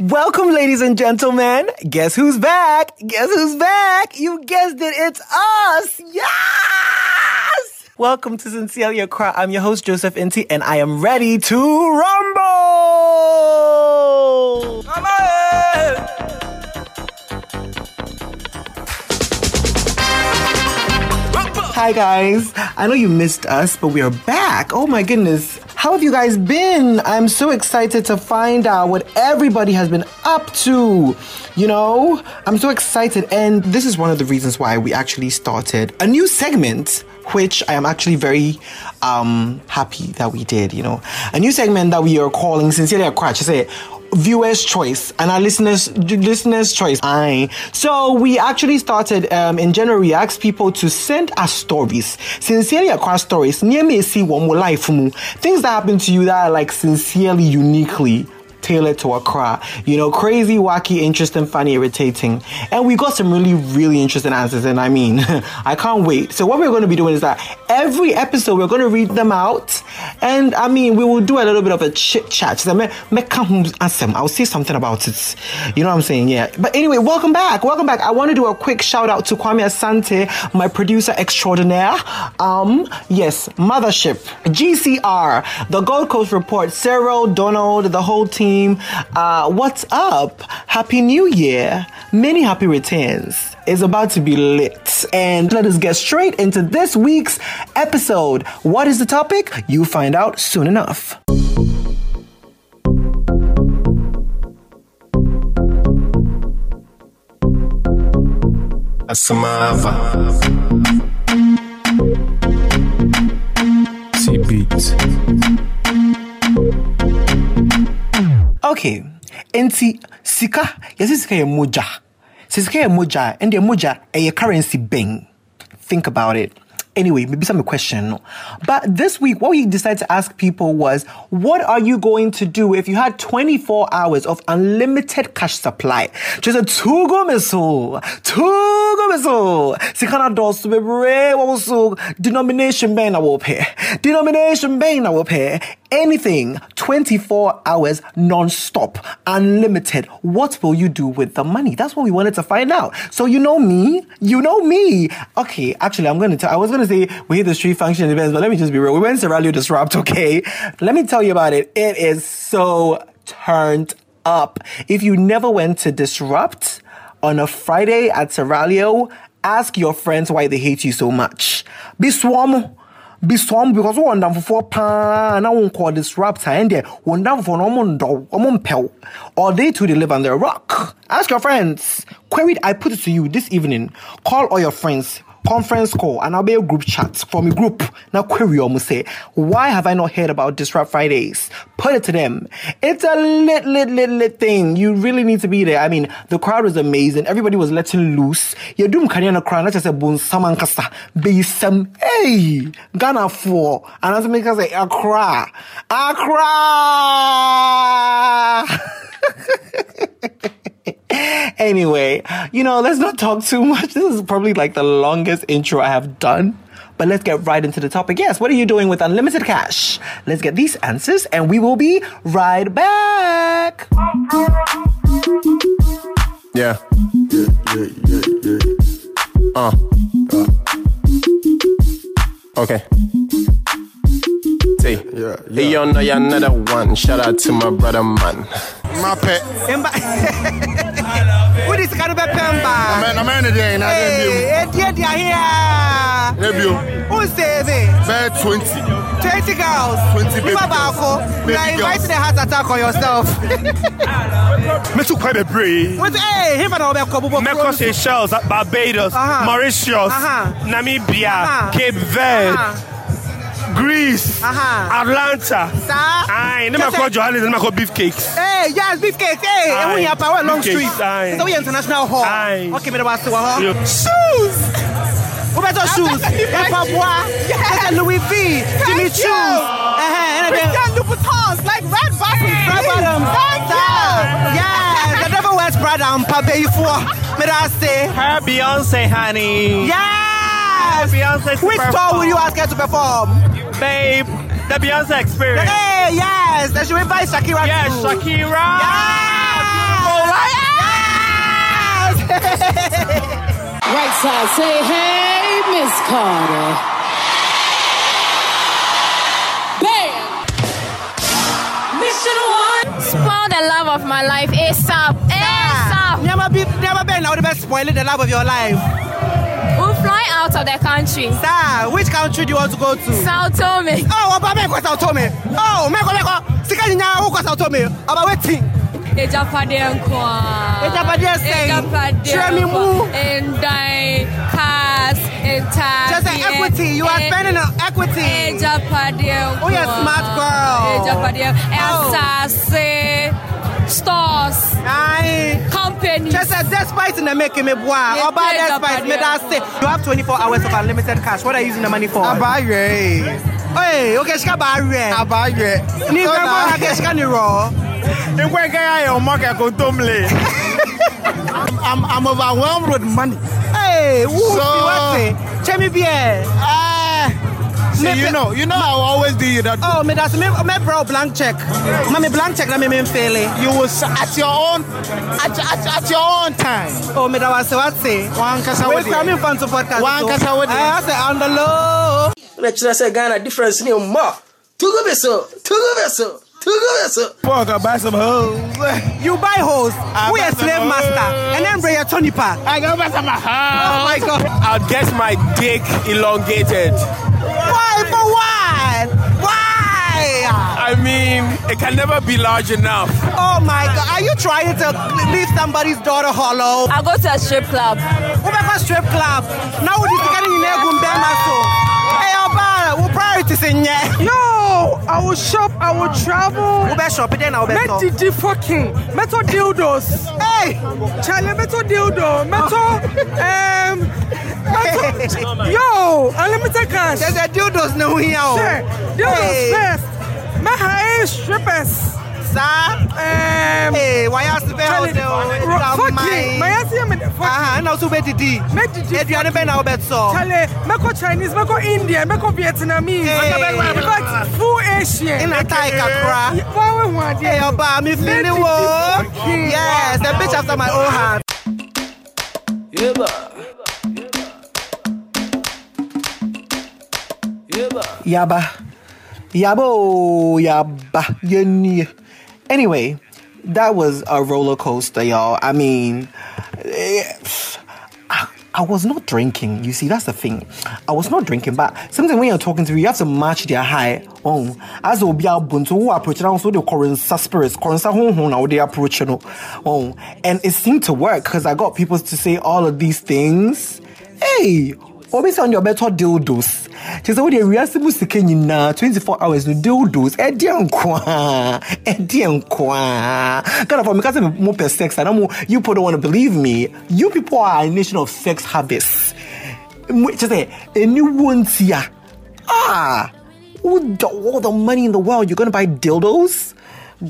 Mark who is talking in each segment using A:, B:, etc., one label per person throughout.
A: Welcome, ladies and gentlemen. Guess who's back? Guess who's back? You guessed it, it's us. Yes! Welcome to Sincerely Accra. I'm your host, Joseph Inti, and I am ready to rumble! Come on! Hi guys. I know you missed us, but we are back. Oh my goodness. How have you guys been? I'm so excited to find out what everybody has been up to. You know, I'm so excited and this is one of the reasons why we actually started a new segment which I am actually very um, happy that we did, you know. A new segment that we are calling Sincerely Accra. Say viewers choice and our listeners listeners choice. Aye. So we actually started um, in january we asked people to send us stories sincerely across stories. Near me see one more life things that happen to you that are like sincerely uniquely tailored to Accra. You know, crazy, wacky, interesting, funny, irritating. And we got some really, really interesting answers. And I mean, I can't wait. So what we're going to be doing is that every episode we're going to read them out. And I mean, we will do a little bit of a chit chat. So I'll say something about it. You know what I'm saying? Yeah. But anyway, welcome back. Welcome back. I want to do a quick shout out to Kwame Asante, my producer extraordinaire. Um, yes, Mothership, GCR, the Gold Coast Report, Cyril, Donald, the whole team team. Uh, what's up? Happy New Year. Many happy returns. It's about to be lit. And let us get straight into this week's episode. What is the topic? You find out soon enough.
B: Asamava.
A: Okay, nti sika yɛsɛ sika yɛ mogya sɛ sika yɛ mogya ɛndeɛ mogya ɛyɛ currency bɛn think about it Anyway, maybe some question. But this week, what we decided to ask people was, what are you going to do if you had 24 hours of unlimited cash supply? Just a tugo miso, tugo miso. Sikana dos bebre also denomination ben I will pay. Denomination ben I will pay. Anything 24 hours non-stop, unlimited. What will you do with the money? That's what we wanted to find out. So you know me, you know me. Okay, actually, I'm gonna tell. I was gonna say we hit the street function events, but let me just be real. We went to Rally Disrupt, okay? Let me tell you about it. It is so turned up. If you never went to Disrupt on a Friday at Serallio, ask your friends why they hate you so much. Be swarm swarm because wɔn ndamfofoɔ paa na wɔn kɔ disrupt and deɛ wɔn ndamfofoɔ no wɔn ndɔ wɔn mpɛw. Or they too they live on the rock. Ask your friends. Queried I put it to you this evening. Call all your friends conference call and I'll be a group chat from a group. Now query or say, why have I not heard about Disrupt Fridays? Put it to them. It's a lit, lit, lit, lit thing. You really need to be there. I mean, the crowd was amazing. Everybody was letting loose. You doom kanyana crowd, not just a boon saman kasa. Be some, hey, Ghana for. And as make us say, Accra. Accra! anyway, you know, let's not talk too much. This is probably like the longest intro I have done. But let's get right into the topic. Yes, what are you doing with unlimited cash? Let's get these answers and we will be right back.
B: Yeah. Yeah, yeah, yeah, yeah. Uh. uh. Okay. See. Yeah, yeah. Hey, yo, know you another one. Shout out to my brother, man. My pet.
A: What is kind of a pemba?
B: I'm a day, and I
A: didn't do it. Yeah,
B: Review.
A: Who's saving?
B: Bear 20.
A: 20 girls.
B: 20 baby
A: girls. You are inviting a heart attack on yourself.
B: Me too quite a brave.
A: What? Hey, him and all that couple
B: Mecca Seychelles, Barbados, uh-huh. Mauritius, uh-huh. Namibia, uh-huh. Cape Verde. Greece, uh-huh. Atlanta.
A: Sir?
B: Aye, never call Johannes, never call beefcakes.
A: Hey, yes, beefcakes. Hey, and we have power long street.
B: Aye.
A: So we international hall.
B: Aye.
A: Okay, me the was to hall.
B: Shoes.
A: Who better shoes? Papua. Yes. Louis V. Jimmy Choo.
C: Uh-huh. Christian Louboutins, like red bottoms.
A: Red bottoms. Yes. The devil wears Prada and Pabe for. Me that say.
D: Her Beyonce, honey.
A: Yes.
D: Beyonce
A: Which
D: perform.
A: song will you ask her to perform?
D: Babe, the Beyonce experience.
A: Hey, Hey, yes. They should invite Shakira
D: Yes,
A: too.
D: Shakira.
E: Right side, say hey, Miss Carter. Bam! Mission one.
F: Spoil the love of my life ASAP. ASAP.
A: Never be, never been now the best spoiling the love of your life.
F: Fly out of the country.
A: Sir, which country do you want to go to?
F: Sao Tome.
A: Oh, Oba Meko Sao Tome. Oh, Meko Meko. Sika Ninya Uko Sao Tome. Oba waiting.
F: Ejapade nkwa.
A: Ejapade sɛn?
F: Ejapade
A: me mu.
F: Ndan, cars, ntadeɛ.
A: Just say equity. You are spending on equity.
F: Ejapade nkwa.
A: Oh, you're a smart girl.
F: Ejapade. Oh. Asase. Stores.
A: Aye.
F: Companies.
A: Just say despite in the making me boy. Oba
F: yeah,
A: despite me that say. You have 24 hours of unlimited cash. What are you using the money for?
G: Abayẹ.
A: Hey, okay, shika ba re.
G: Abayẹ.
A: Ni mo ha ke shika ni ro.
D: Nkwe kaya kɛ ko tomle.
G: I'm, I'm overwhelmed with money.
A: Hey, who
G: So-
A: so, what say? Chemi bien.
G: Ah, see,
A: Me-
G: you know, you know, I will always do you that.
A: Oh, me that's me me bro blank check. Mami blank check na me me fail.
G: You will at your own, at, at, at your own time.
A: Oh, me that was what say.
G: One kasa
A: We
G: with you.
A: coming from to podcast.
G: One
A: so-
G: kasa with you.
A: I say on the low.
H: na kyerɛ sɛ ghana difference ne mma tugu bi so tugu bi so tugu bi so
D: Fuck, I buy some hoes.
A: You buy hoes. We a slave master. And then bring your Tony pa.
D: I go buy some hoes.
A: Oh my god.
B: I'll get my dick elongated.
A: Why for what? Why?
B: I mean, it can never be large enough.
A: Oh my god. Are you trying to leave somebody's daughter hollow?
F: I go to a strip club.
A: Wobɛkɔ strip club na wode sika no nyinaa gu mbɛrima so ɛyɛ ɔbaa wo priorities nyɛ
C: No, I will shop, I will travel.
A: wobɛshop dɛn na
C: Met
A: wobɛtɔ
C: Didi fucking. Meto dildos.
A: Hey!
C: Charlie, meto dildo. Meto, um, meto, yo, unlimited cash.
A: There's a dildos na ho hia o
C: Sure, dildos
A: Hey.
C: first. Meha strippers.
A: saa
C: Um,
A: Hey, wayɛ ase bɛyɛ wo
C: Charlie,
A: sɛ
C: ro- fucking. My ass here, me the fucking.
A: aha na wo so wobɛdidi
C: Met Didi.
A: aduane bɛn na wobɛtɔ
C: Charlie, meko Chinese, meko Indian, meko Vietnamese.
A: Hey.
C: In fact, full Asian.
A: ina tae kakra
C: Why we want
A: Hey,
C: it?
A: ɔbaa me
C: Let
A: feeling
C: it
A: wo
C: be fucking.
A: yes a bitch after my own heart
H: yeba yeba
A: Yaba. Yabo, yaba. Anyway, that was a roller coaster, y'all. I mean, eh, I, was not drinking. You see, that's the thing. I was not drinking, but sometimes when you're talking to people, you have to match their high. Oh, as obi buntu who approach now, so the current spirits, current now they approach you know. Oh, and it seemed to work because I got people to say all of these things. Hey, say on your better dildos. Kyerɛ sɛ wode awiase mu sika nyinaa 24 hours no dildos. Ɛdeɛ nkoa ɛdeɛ nkoa ghanafoɔ meka sɛ mopɛ sex ana mo you people don't want to believe me. You people are a nation of sex habits. Mo- kyerɛ sɛ ɛniwɔ ntia ah with all the money in the world you're gonna buy dildos?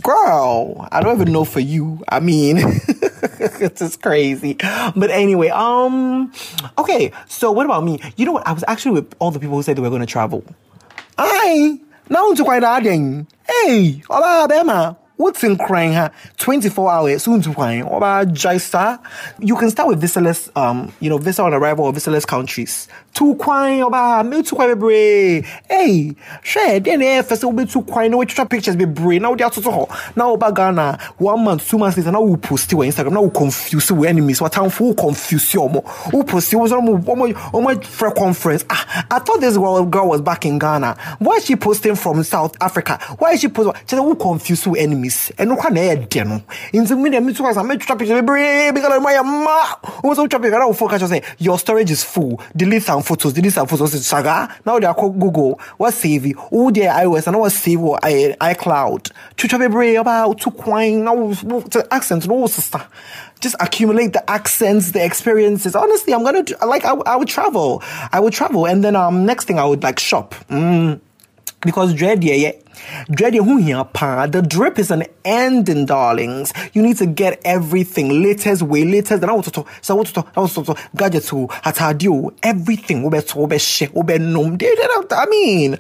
A: Girl i don't even know for you. I mean it's just crazy. But anyway um okay so what about me? You know what? I was actually with all the people who said they were going to travel. I now to quite hey oba bema what's in crying her 24 hours soon to crying oba jaisa? You can start with visaless um you know visa on arrival or visaless countries. To crying oba me to cry bebre hey share then eh first be to crying. No try pictures be bebre now they are to now oba ghana? One month two months later now we post it on instagram. Now we confuse your enemies. What time for confuse you we post it? Was on my for conference ah i thought this girl, girl was back in ghana. Why is she posting from south africa? Why is she posting? Just we confuse your enemies and no can air deno in the media me too as i make trap picture bebre because my ma who so trap picture now focus say your storage is full delete some photos delete some photos saga now they are called google what save all their ios and what save or i icloud bebre about to coin now the accent no sister just accumulate the accents, the experiences. Honestly, I'm gonna like I, I would travel. I would travel, and then um next thing I would like shop. Mm. Because dread, yeah, yeah. Dread, yeah, who here, pa? The drip is an ending, darlings. You need to get everything latest way, latest. Then I want to talk. So I want to talk. I want to talk. Gadgets, who, hatadio, everything. Ube to, ube she, ube num. I mean,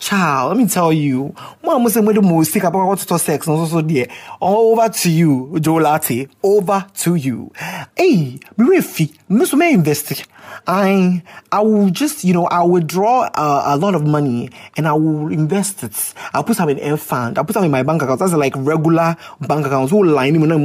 A: Child, let me tell you. Mom was saying, most sick about what to sex and also there. Over to you, Joe Latte. Over to you. Hey, Mirifi, Miss May invest. I I will just you know I will draw uh, a lot of money and I will invest it. I'll put some in air fund. I'll put some in my bank account. That's like regular bank accounts. Who line me no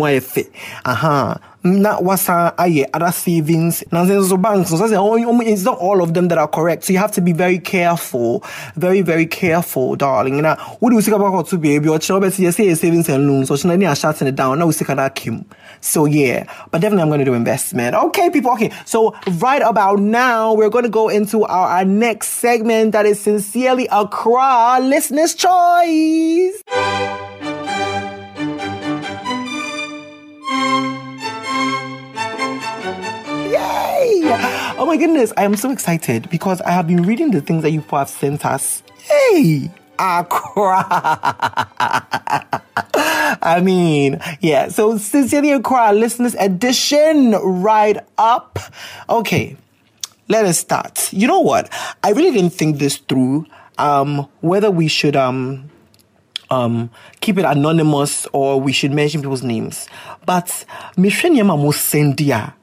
A: Uh huh na wasa aye other savings. Na so banks so it's not all of them that are correct. So you have to be very careful very very careful darling. Na what do you think about to baby? Or you say savings and loans. So she na shutting it down. Now we see that kim. So yeah. But definitely i'm going to do investment. Okay people okay. So right about now we're going to go into our, our next segment that is sincerely Accra listener's choice Oh my goodness, I am so excited because I have been reading the things that you have sent us. Hey, Accra. I mean, yeah. So sincerely Accra listeners edition right up. Okay, let us start. You know what? I really didn't think this through. Um, whether we should um um keep it anonymous or we should mention people's names. But Mishrenyama Musendia,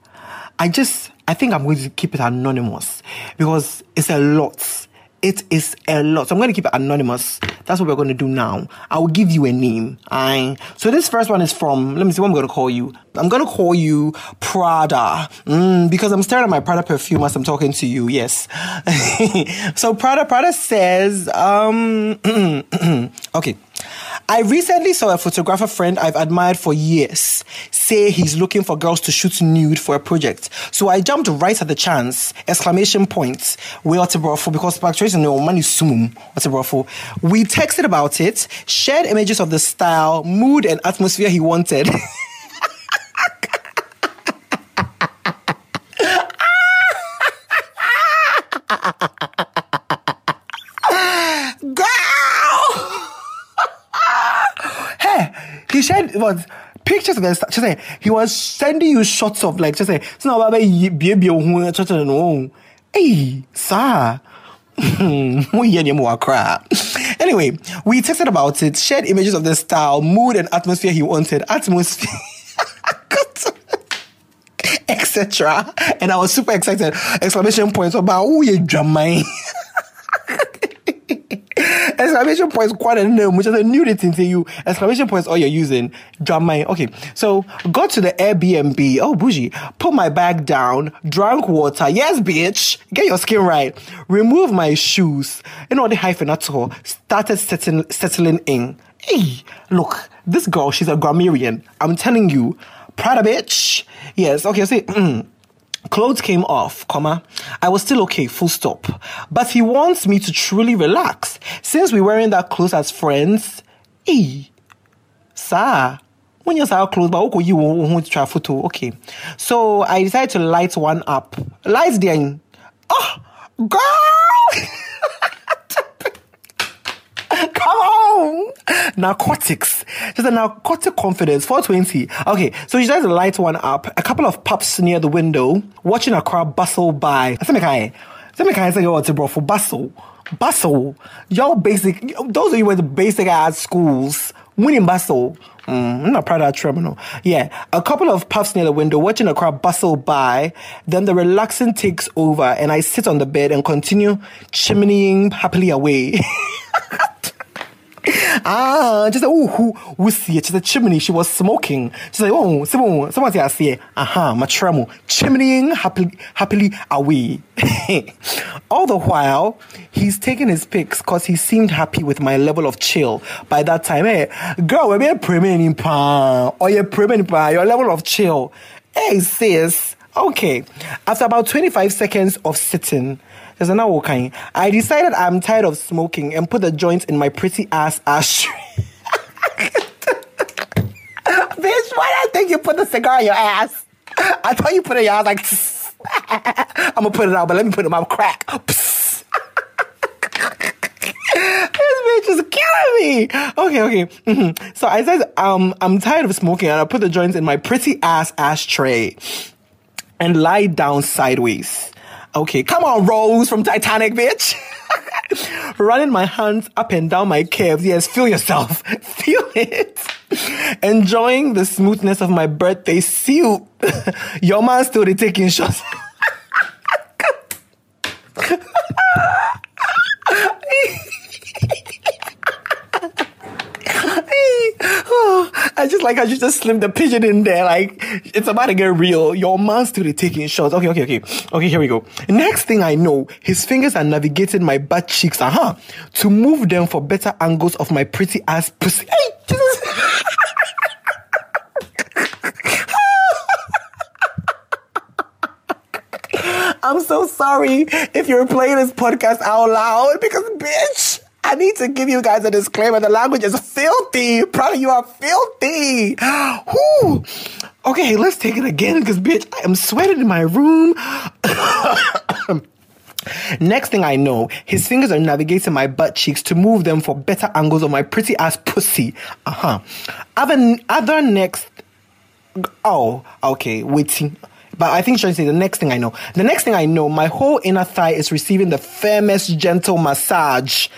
A: I just I think I'm going to keep it anonymous because it's a lot. It is a lot. So I'm going to keep it anonymous. That's what we're going to do now. I will give you a name. I so this first one is from. Let me see what I'm going to call you. I'm going to call you Prada mm, because I'm staring at my Prada perfume as I'm talking to you. Yes. so Prada Prada says, um, okay. I recently saw a photographer friend I've admired for years say he's looking for girls to shoot nude for a project. So I jumped right at the chance, exclamation points, we to because patriation no money sumum, We texted about it, shared images of the style, mood, and atmosphere he wanted. what pictures of the just say he was sending you shots of like just say it's not about baby no hey sir anyway, we texted about it, shared images of the style, mood, and atmosphere he wanted. Atmosphere. etc. And I was super excited. Exclamation points about who you Jamai. Exclamation points quite a name, which is a new thing to you. Exclamation points all you're using. Drama. Okay. So got to the Airbnb. Oh bougie. Put my bag down, drank water. Yes, bitch. Get your skin right. Remove my shoes. You know the hyphen at all. Started settling settling in. Hey, look, this girl, she's a grammarian. I'm telling you. Prada bitch. Yes, okay, see. Clothes came off, comma. I was still okay, full stop. But he wants me to truly relax. Since we weren't that close as friends, eh, sir, when you're so close, but okay, you want to try photo, okay. So I decided to light one up. Lights then. Oh, girl! On! Narcotics. Just a narcotic confidence. 420. Okay, so she does light one up. A couple of pups near the window, watching a crowd bustle by. Let me kind let me kind say what's bro for bustle. Bustle. Y'all basic, those of you with to basic ass schools, winning bustle. Mm, I'm not proud of that terminal. Yeah, a couple of puffs near the window, watching a crowd bustle by. Then the relaxing takes over, and I sit on the bed and continue chimneying happily away. ah, just oh, who who see it? A chimney. She was smoking. She's like oh, someone, someone say I see. Aha, my tremor, chimneying happily, happily away. All the while, he's taking his pics because he seemed happy with my level of chill. By that time, hey, girl, we're being premium pa, or you're premium pa, your level of chill. Hey, sis. Okay. After about 25 seconds of sitting, there's another kind. I decided I'm tired of smoking and put the joints in my pretty ass ashtray. Bitch, why did I think you put the cigar in your ass? I thought you put it in your ass like, I'm gonna put it out, but let me put it in my crack. this bitch is killing me. Okay, okay. Mm-hmm. So I said, um, I'm tired of smoking and I put the joints in my pretty ass ashtray and lie down sideways. Okay, come on, Rose from Titanic, bitch. running my hands up and down my calves. Yes, feel yourself. Feel it. Enjoying the smoothness of my birthday suit. Your man still taking shots. I just like I just just slipped the pigeon in there. Like it's about to get real. Your man's still taking shots. Okay, okay, okay. Okay, here we go. Next thing I know, his fingers are navigating my butt cheeks, uh-huh, to move them for better angles of my pretty ass pussy. Hey, Jesus. I'm so sorry if you're playing this podcast out loud because bitch. I need to give you guys a disclaimer. The language is filthy. Probably you are filthy. Whew. Okay, let's take it again because, bitch, I am sweating in my room. Next thing I know, his fingers are navigating my butt cheeks to move them for better angles of my pretty ass pussy. Uh huh. Other, other next. Oh, okay. Waiting. But I think should say the next thing I know. The next thing I know, my whole inner thigh is receiving the firmest gentle massage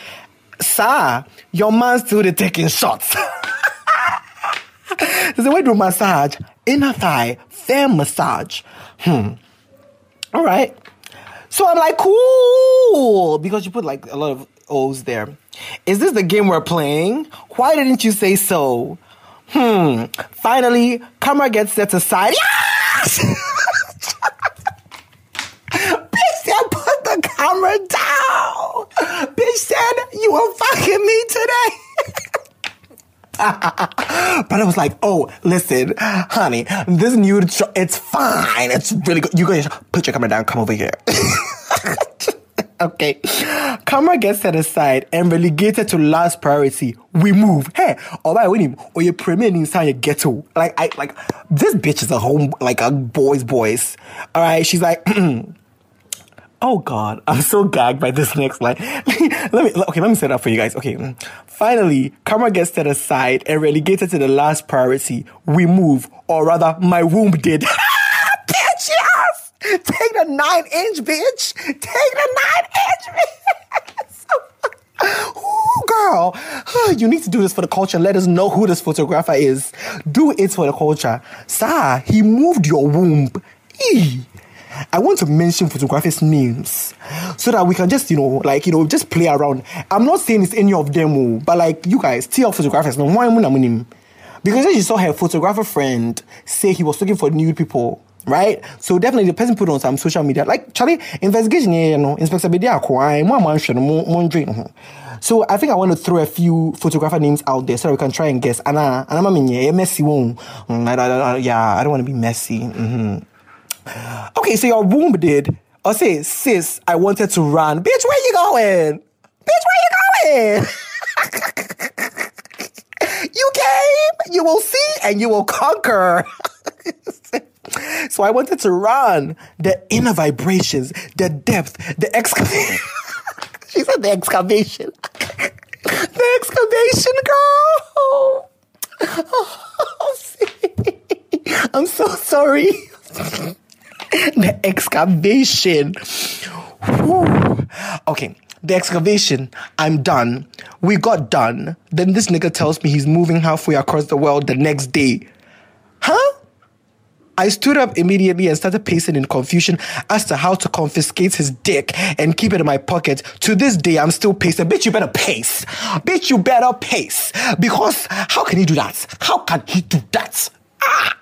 A: sir, your man still taking shots. the way to massage, inner thigh, fair massage. Hmm. All right. So I'm like, cool, because you put like a lot of O's there. Is this the game we're playing? Why didn't you say so? Hmm. Finally, camera gets set aside. Yes! the camera down. Bitch said, you were fucking me today. but I was like, oh, listen, honey, this nude, show, it's fine. It's really good. You guys put your camera down. Come over here. okay. Camera gets set aside and relegated to last priority. We move. Hey, all right, him. Or you're premiering inside your ghetto. Like, I, like, this bitch is a home, like a boy's voice. All right. She's like, Oh God, I'm so gagged by this next line. let me okay, let me set up for you guys. Okay. Mm. Finally, camera gets set aside and relegated to the last priority. We move, or rather, my womb did. bitch, yes! Take the nine inch, bitch! Take the nine inch, bitch! Ooh, girl, you need to do this for the culture. Let us know who this photographer is. Do it for the culture. Sir, he moved your womb. Eee. I want to mention photographers' names so that we can just, you know, like, you know, just play around. I'm not saying it's any of them, oh, but like, you guys, tell photographers, no, am? Because she saw her photographer friend say he was looking for nude people, right? So definitely the person put on some social media, like, Charlie, investigation, you know, Inspector Bedia, so I think I want to throw a few photographer names out there so we can try and guess. Anna, Anna, messy won't. Mm, yeah, I don't want to be messy. Mm-hmm. Okay, so your womb did. Or say, sis, I wanted to run. Bitch, where you going? Bitch, where you going? you came, you will see, and you will conquer. so I wanted to run. The inner vibrations, the depth, the excavation. she said the excavation. the excavation, girl. I'm so sorry the excavation. Whew. Okay, the excavation. I'm done. We got done. Then this nigga tells me he's moving halfway across the world the next day. Huh? I stood up immediately and started pacing in confusion as to how to confiscate his dick and keep it in my pocket. To this day, I'm still pacing. Bitch, you better pace. Bitch, you better pace. Because how can he do that? How can he do that? Ah!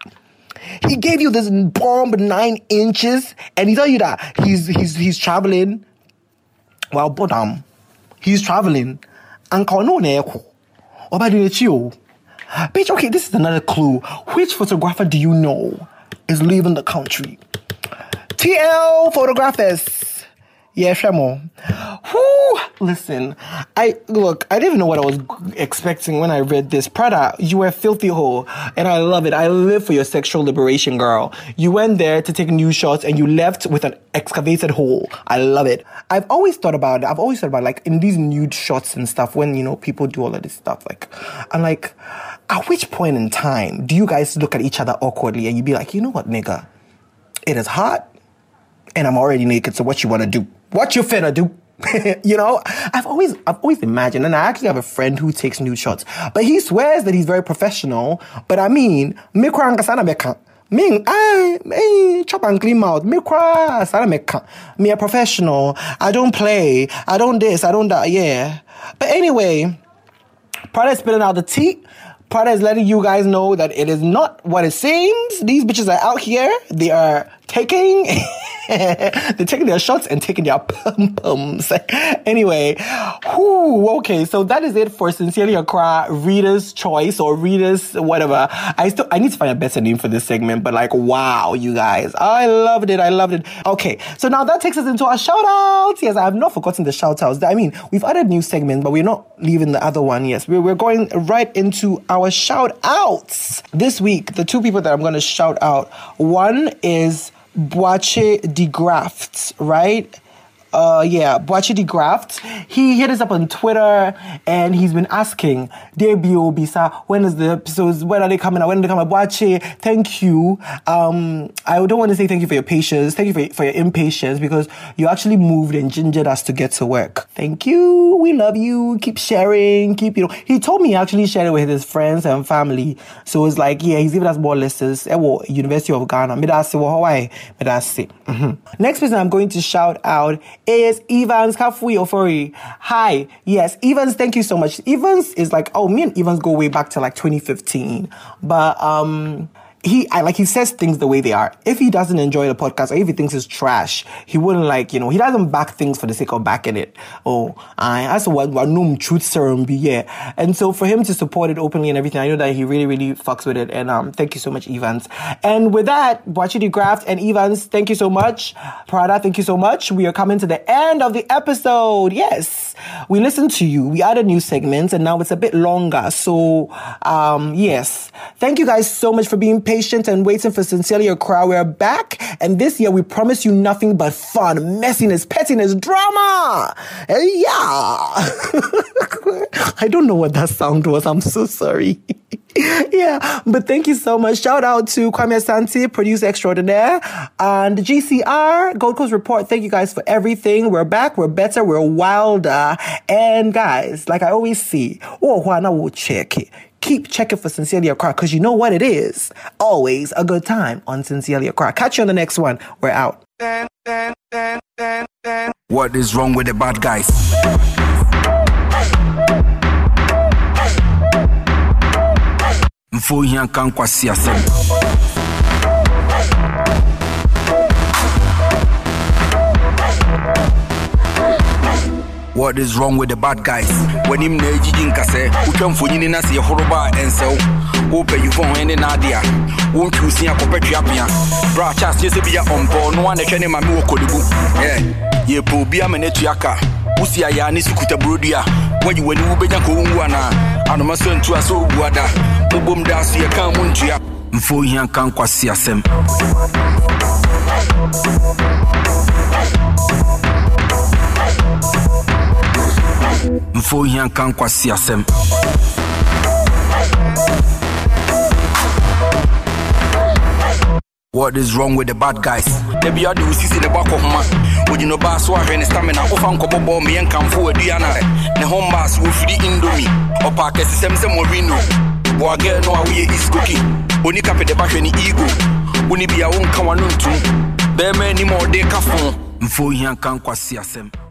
A: He gave you this bomb nine inches, and he tell you that he's he's he's traveling. Well, bodam, um, he's traveling. And no neko. Bitch, okay, this is another clue. Which photographer do you know is leaving the country? TL photographers. Yeah, Shamo. Listen, I look. I didn't even know what I was expecting when I read this. Prada, you were filthy hole, and I love it. I live for your sexual liberation, girl. You went there to take new shots, and you left with an excavated hole. I love it. I've always thought about. It. I've always thought about like in these nude shots and stuff when you know people do all of this stuff. Like, I'm like, at which point in time do you guys look at each other awkwardly and you be like, you know what, nigga, it is hot, and I'm already naked. So what you want to do? What you finna do? you know, I've always I've always imagined, and I actually have a friend who takes nude shots, but he swears that he's very professional. But I mean, me. Me, I, me, chop and clean mouth. Me cry. Me a professional. I don't play. I don't this. I don't that. Yeah. But anyway, Prada spilling out the tea. Prada is letting you guys know that it is not what it seems. These bitches are out here. They are taking they're taking their shots and taking their pum pums. anyway, whew, okay, so that is it for Sincerely Accra Reader's Choice or Reader's whatever. I still I need to find a better name for this segment, but like wow, you guys. I loved it. I loved it. Okay, so now that takes us into our shout outs. Yes, I have not forgotten the shout outs. I mean, we've added new segments, but we're not leaving the other one. Yes, we're, we're going right into our shout outs. This week, the two people that I'm going to shout out, one is Boakye de Graft, right? Uh, yeah, Boakye de Graft. He hit us up on Twitter and he's been asking, Debut Bisa, when is the episodes? When are they coming out? When are they coming out? Boakye, thank you. Um, I don't want to say thank you for your patience. Thank you for, for your impatience because you actually moved and gingered us to get to work. Thank you. We love you. Keep sharing. Keep, you know, he told me he actually shared it with his friends and family. So it's like, yeah, he's giving us more lessons. University of Ghana. Medasi, Hawaii. Medasi. Mm-hmm. Next person I'm going to shout out is Evans Kafui Ofori. Hi. Yes, Evans, thank you so much. Evans is like, oh, me and Evans go way back to like 2015. But um he I like he says things the way they are. If he doesn't enjoy the podcast or if he thinks it's trash, he wouldn't like, you know, he doesn't back things for the sake of backing it. Oh, I that's what what truth serum be, yeah. And so for him to support it openly and everything, I know that he really, really fucks with it. And um thank you so much, Evans. And with that, Boakye de Graft and Evans, thank you so much. Prada, thank you so much. We are coming to the end of the episode. Yes. We listened to you. We added new segments and now it's a bit longer. So um yes. Thank you guys so much for being patient and waiting for Sincerely Accra. We're back, and this year we promise you nothing but fun, messiness, pettiness, drama. Yeah. I don't know what that sound was. I'm so sorry. yeah, but thank you so much. Shout out to Kwame Asante, producer extraordinaire, and GCR, Gold Coast Report. Thank you guys for everything. We're back, we're better, we're wilder. And guys, like I always see, oh, Juana will check it keep checking for Sincerely Accra because you know what it is. Always a good time on Sincerely Accra. Catch you on the next one. We're out.
I: What is wrong with the bad guys? What is wrong with the bad guys? When him na ejiji nkasɛ wotwa mfonyini na sɛ yɛhoroba a ɛnsɛw wopɛ yufo ho ne naadeɛ wontwi wosi akɔpɛ tweapea bra kyɛ aseɛ sɛ bia ɔmpɔ no a na hwɛ ne ma me wɔ kɔdebu ɛ yɛpɛ obi ama no atua ka wosi ayɛ ne so kuta burodua woayi w'ani wobɛnya kɔ wonwu anaa anoma sɛ ntu a sɛ ɔbu ada mobom daa so yɛka mu ntua mfo hia nka nkwase asɛm mfo hia nka nkwasi asɛm What is wrong with the bad guys? Debi ade wo sisi ne bɔ akɔhoma ogyina ɔbaa so ahwɛ ne stamina? Wofa nkɔbɔbɔ mmea nkamfo aduana ne ho mbaa so wɔfiri indomi ɔpa akɛsesɛm sɛ morino boagɛ no a woyɛ iskoki oni de bahwɛ ne ego? Wone bia wonka wano ntom bɛɛma anim a ɔde ka fo mfo hia nka nkwasi asɛm